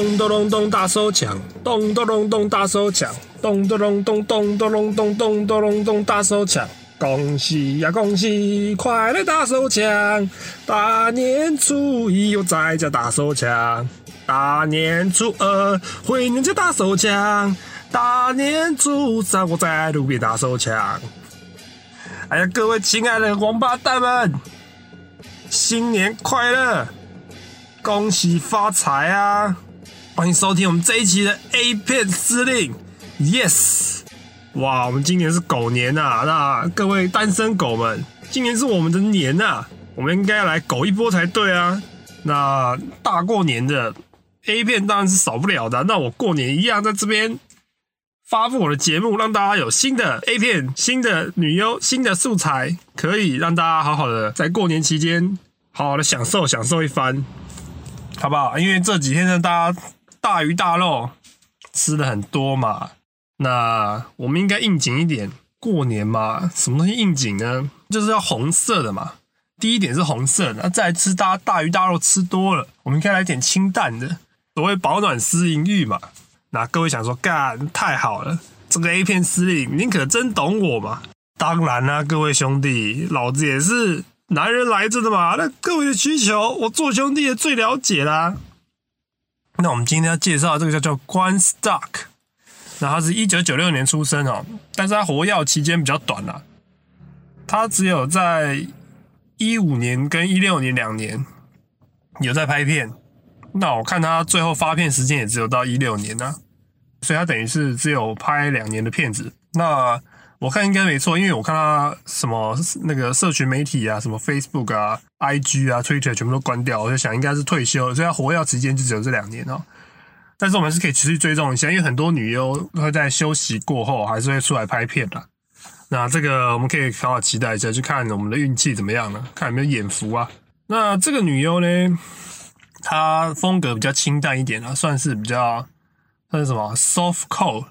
咚咚咚咚大手枪，咚咚咚咚大手枪，咚咚咚咚咚咚咚咚咚咚咚咚大手枪。恭喜呀恭喜，快乐大手枪！大年初一又在家打手枪，大年初二回娘家打手枪，大年初三我在路边打手枪。哎呀，各位亲爱的王八蛋们，新年快乐！恭喜发财啊！欢迎收听我们这一期的 A 片司令，Yes！哇，我们今年是狗年呐、那各位单身狗们，今年是我们的年呐、我们应该要来狗一波才对啊！那大过年的 A 片当然是少不了的，那我过年一样在这边发布我的节目，让大家有新的 A 片、新的女优、新的素材，可以让大家好好的在过年期间好好的享受享受一番，好不好？因为这几天呢，大家大鱼大肉吃的很多嘛，那我们应该应景一点。过年嘛，什么东西应景呢？就是要红色的嘛。第一点是红色的，那再来吃大大鱼大肉吃多了，我们应该来点清淡的，所谓保暖思淫欲嘛。那各位想说，干太好了，这个 A 片司令，您可真懂我嘛？当然啦、各位兄弟，老子也是男人来着的嘛。那各位的需求，我做兄弟的最了解啦。那我们今天要介绍的这个叫做关 Stock，那他是一九九六年出生哦，但是他活跃期间比较短啦，他只有在一五年跟一六年两年有在拍片。那我看他最后发片时间也只有到一六年呢、所以他等于是只有拍两年的片子。那我看应该没错，因为我看他什么那个社群媒体啊，什么 Facebook 啊、IG 啊、Twitter 全部都关掉，我就想应该是退休，所以他活跃期间就只有这两年哦。但是我们是可以持续追踪一下，因为很多女优会在休息过后还是会出来拍片的。那这个我们可以好好期待一下，去看我们的运气怎么样了，看有没有眼福啊。那这个女优呢，她风格比较清淡一点啊，算是比较算是什么 soft core，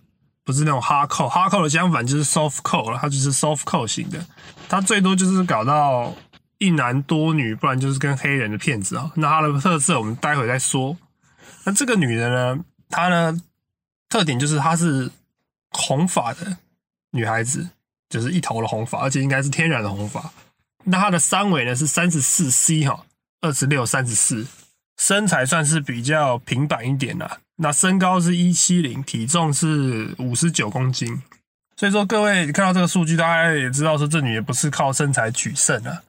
不是那种 hard core。hard core 的相反就是 soft core 了，它就是 soft core 型的。它最多就是搞到一男多女，不然就是跟黑人的骗子啊。那它的特色我们待会再说。那这个女人呢，她呢特点就是她是红发的女孩子，就是一头的红发，而且应该是天然的红发。那她的三围呢是三十四 C 哈，二十六、三十四，身材算是比较平板一点啦。那身高是一七零，体重是五十九公斤。所以说各位看到这个数据，大家也知道说这女的不是靠身材取胜啊。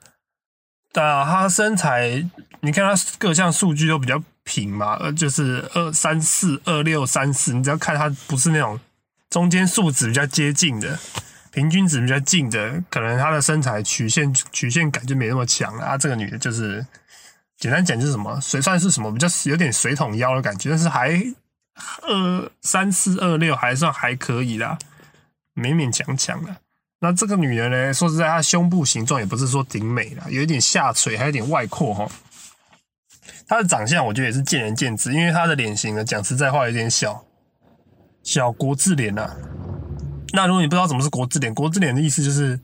那她身材，你看她各项数据都比较平嘛，呃，就是二三四、二六三四，你只要看她不是那种中间数值比较接近的，平均值比较近的，可能她的身材曲线曲线感就没那么强了啊。这个女的就是简单讲就是什么水算是什么比较有点水桶腰的感觉，但是还二三四二六还算还可以啦，勉勉强强啦。那这个女人呢，说实在，她胸部形状也不是说挺美啦，有一点下垂，还有点外扩哈。她的长相我觉得也是见仁见智，因为她的脸型呢，讲实在话有点小小国字脸呐、那如果你不知道什么是国字脸，国字脸的意思就是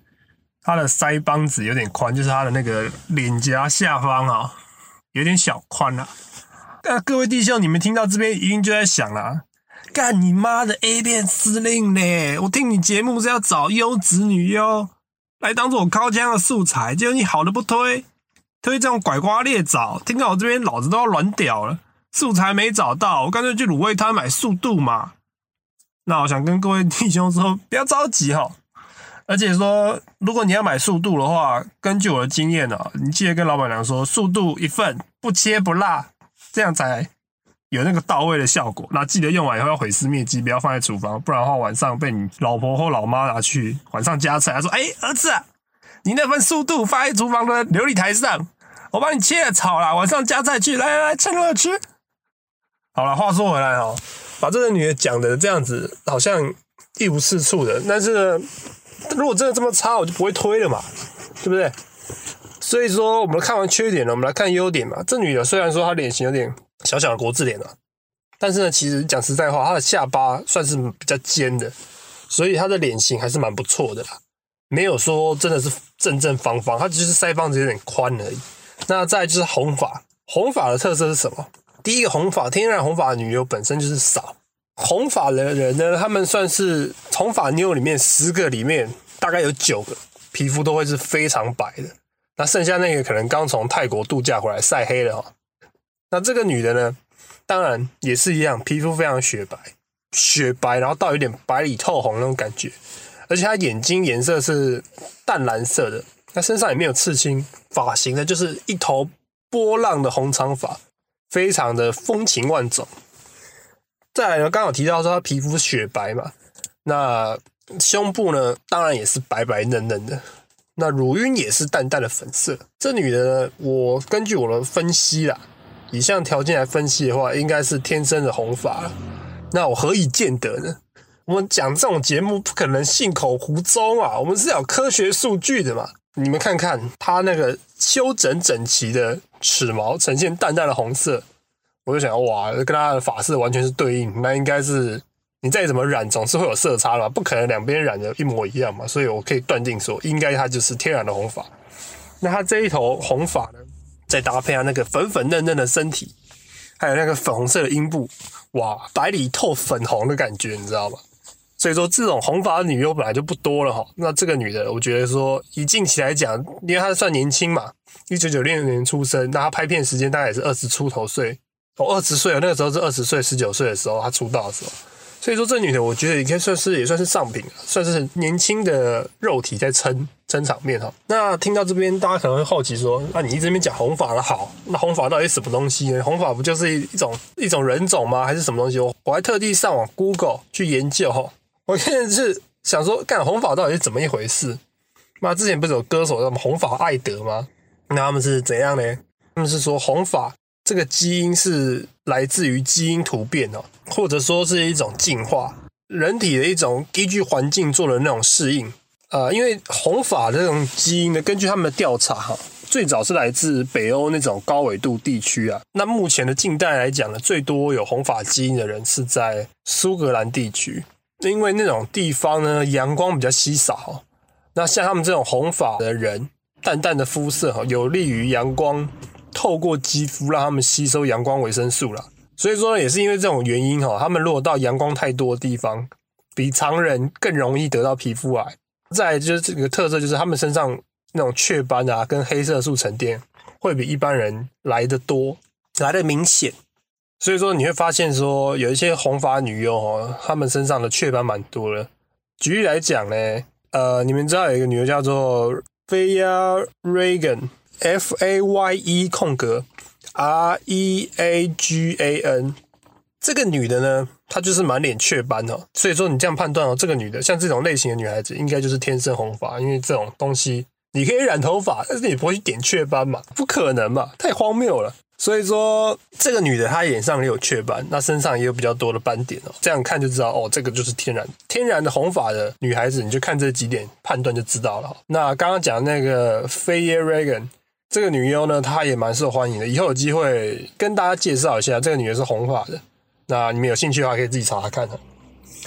她的腮帮子有点宽，就是她的那个脸颊下方啊、有点小宽啦、那各位弟兄，你们听到这边一定就在想啦，干你妈的 A 片司令呢！我听你节目是要找优质女优来当做我靠枪的素材，结果你好的不推，推这种拐瓜裂枣，听到我这边老子都要软屌了。素材没找到，我干脆去卤味摊买速度嘛。那我想跟各位弟兄说，不要着急哈。而且说，如果你要买速度的话，根据我的经验啊，你记得跟老板娘说，速度一份，不切不辣，这样才有那个到位的效果。那记得用完以后要毁尸灭迹，不要放在厨房，不然的话晚上被你老婆或老妈拿去晚上加菜，她说：“哎、儿子啊，你那份速度放在厨房的琉璃台上，我帮你切了炒了，晚上加菜去，来来来，趁热吃。”好了，话说回来哦，把这个女的讲的这样子，好像一无是处的，但是呢，如果真的这么差，我就不会推了嘛，对不对？所以说，我们看完缺点了，我们来看优点嘛。这女的虽然说她脸型有点小小的国字脸啊，但是呢，其实讲实在话，她的下巴算是比较尖的，所以她的脸型还是蛮不错的啦，没有说真的是正正方方，她只是腮帮子有点宽而已。那再就是红发，红发的特色是什么？第一个红发天然红发的女优本身就是少，红发的人呢，他们算是红发妞里面十个里面大概有九个皮肤都会是非常白的，那剩下那个可能刚从泰国度假回来晒黑了哈。那这个女的呢，当然也是一样，皮肤非常雪白，雪白，然后到有点白里透红那种感觉，而且她眼睛颜色是淡蓝色的，她身上也没有刺青，发型呢就是一头波浪的红长发，非常的风情万种。再来呢，刚好提到说她皮肤雪白嘛，那胸部呢，当然也是白白嫩嫩的，那乳晕也是淡淡的粉色。这女的呢，我根据我的分析啦。以上条件来分析的话，应该是天生的红发。那我何以见得呢？我们讲这种节目不可能信口胡诌啊，我们是有科学数据的嘛。你们看看她那个修整整齐的齿毛，呈现淡淡的红色，我就想哇，跟他的发色完全是对应。那应该是你再怎么染，总是会有色差嘛，不可能两边染的一模一样嘛。所以我可以断定说，应该她就是天然的红发。那她这一头红发呢？再搭配上那个粉粉嫩嫩的身体，还有那个粉红色的阴部，哇，白里透粉红的感觉，你知道吗？所以说这种红发的女优本来就不多了哈。那这个女的，我觉得说以近期来讲，因为她算年轻嘛，一九九六年出生，那她拍片时间大概也是二十出头岁，哦，二十岁那个时候是二十岁、十九岁的时候她出道的时候。所以说这女的，我觉得也可以算是也算是上品，算是年轻的肉体在撑撑场面哈。那听到这边，大家可能会好奇说，那你一直边讲红发的好，那红发到底什么东西呢？红发不就是一种一种人种吗？还是什么东西？我我还特地上网 Google 去研究哈。我现在是想说，干红发到底是怎么一回事？那之前不是有歌手什么红发艾德吗？那他们是怎样呢？他们是说红发。这个基因是来自于基因突变哦，或者说是一种进化，人体的一种依据环境做的那种适应。呃，因为红发这种基因呢，根据他们的调查哈，最早是来自北欧那种高纬度地区啊。那目前的近代来讲呢，最多有红发基因的人是在苏格兰地区，因为那种地方呢阳光比较稀少。那像他们这种红发的人，淡淡的肤色哈，有利于阳光。透过肌肤让他们吸收阳光维生素了，所以说也是因为这种原因哈，他们如果到阳光太多的地方，比常人更容易得到皮肤癌。再就是这个特色，就是他们身上那种雀斑啊，跟黑色素沉淀会比一般人来的多，来的明显。所以说你会发现说，有一些红发女优哦，她们身上的雀斑蛮多的。举例来讲呢，呃，你们知道有一个女优叫做 Faya Regan。F A Y E 空格 R E A G A N，这个女的呢，她就是满脸雀斑哦。所以说你这样判断哦，这个女的像这种类型的女孩子，应该就是天生红发，因为这种东西你可以染头发，但是你不会去点雀斑嘛？不可能嘛？太荒谬了。所以说这个女的她脸上也有雀斑，那身上也有比较多的斑点哦。这样看就知道哦，这个就是天然天然的红发的女孩子，你就看这几点判断就知道了。那刚刚讲那个 Faye Regan。这个女优呢，她也蛮受欢迎的。以后有机会跟大家介绍一下，这个女的是红发的。那你们有兴趣的话，可以自己查查看的，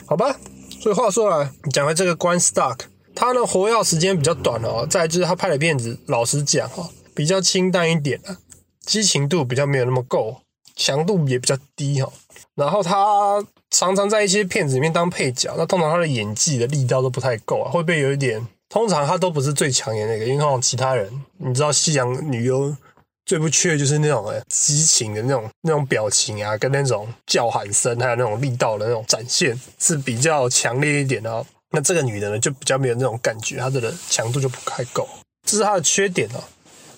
好吧？所以话说来，讲回这个关 Stark，他呢活跃时间比较短哦。再就是他拍的片子，老实讲哈，比较清淡一点的，激情度比较没有那么够，强度也比较低哈。然后他常常在一些片子里面当配角，那通常他的演技的力道都不太够啊，会不会有一点？通常他都不是最抢眼那个，因为通常其他人，你知道西洋女优最不缺的就是那种激情的那种那种表情啊，跟那种叫喊声，还有那种力道的那种展现是比较强烈一点的。那这个女的呢，就比较没有那种感觉，她的强度就不太够，这是她的缺点哦。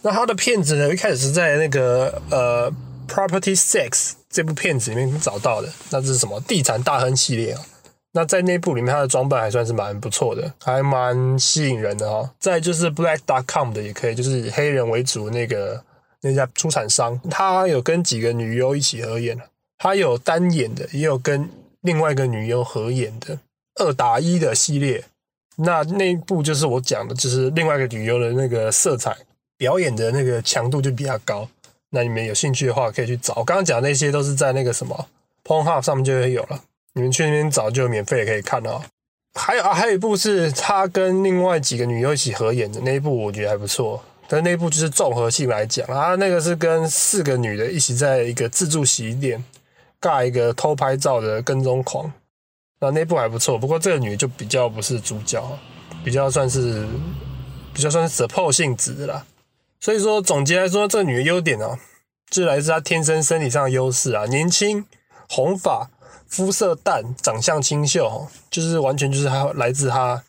那她的片子呢，一开始是在那个呃《Property Sex》这部片子里面找到的，那是什么地产大亨系列啊？那在那部里面，他的装扮还算是蛮不错的，还蛮吸引人的哈。再就是 Black.com 的也可以，就是以黑人为主那个那家出产商，他有跟几个女优一起合演他有单演的，也有跟另外一个女优合演的二打一的系列。那那一部就是我讲的，就是另外一个女优的那个色彩表演的那个强度就比较高。那你们有兴趣的话，可以去找。我刚刚讲那些都是在那个什么 Pornhub 上面就会有了。你们去那边找就免费可以看哦。还有啊，还有一部是他跟另外几个女优一起合演的那一部，我觉得还不错。但那一部就是综合性来讲啊，那个是跟四个女的一起在一个自助洗衣店尬一个偷拍照的跟踪狂，那那部还不错。不过这个女的就比较不是主角，比较算是比较算是 support 性质的啦。所以说总结来说，这个女的优点哦，就来自她天生身体上的优势啊，年轻、红发、肤色淡、长相清秀，就是完全就是他来自他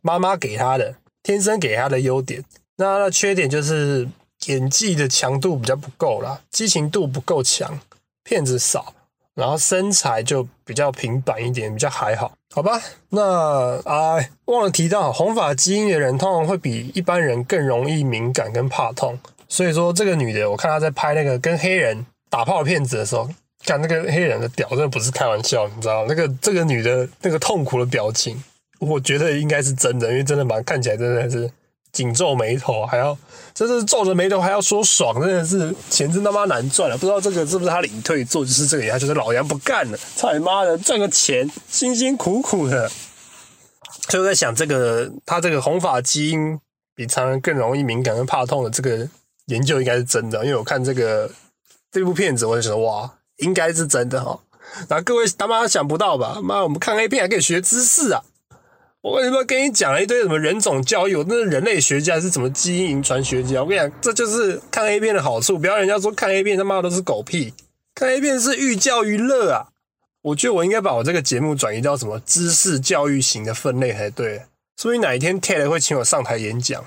妈妈给他的天生给他的优点。那他的缺点就是演技的强度比较不够啦，激情度不够强，片子少，然后身材就比较平板一点，比较还好，好吧？那啊，忘了提到，红发基因的人通常会比一般人更容易敏感跟怕痛，所以说这个女的，我看她在拍那个跟黑人打炮的片子的时候，看那个黑人的屌真的不是开玩笑，你知道那个这个女的那个痛苦的表情，我觉得应该是真的，因为真的蛮看起来真的是。紧皱眉头，还要真是皱着眉头还要说爽，真的是钱真他妈难赚了。不知道这个是不是他领退做，就是这个，他就是老杨不干了，操你妈的，赚个钱辛辛苦苦的。所以我在想，这个他这个红发基因比常人更容易敏感跟怕痛的这个研究应该是真的，因为我看这个这部片子，我就觉得哇，应该是真的哈。那各位他妈想不到吧？妈，我们看 A 片还可以学知识啊！我为什么跟你讲了一堆什么人种教育？那是人类学家，是什么基因遗传学家？我跟你讲，这就是看 A 片的好处。不要人家说看 A 片他妈都是狗屁，看 A 片是寓教于乐啊！我觉得我应该把我这个节目转移到什么知识教育型的分类才对。所以哪一天 Ted 会请我上台演讲，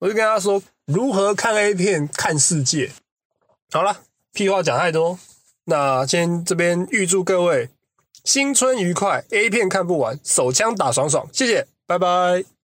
我就跟他说如何看 A 片看世界。好了，屁话讲太多，那先这边预祝各位。新春愉快，A 片看不完，手枪打爽爽，谢谢，拜拜。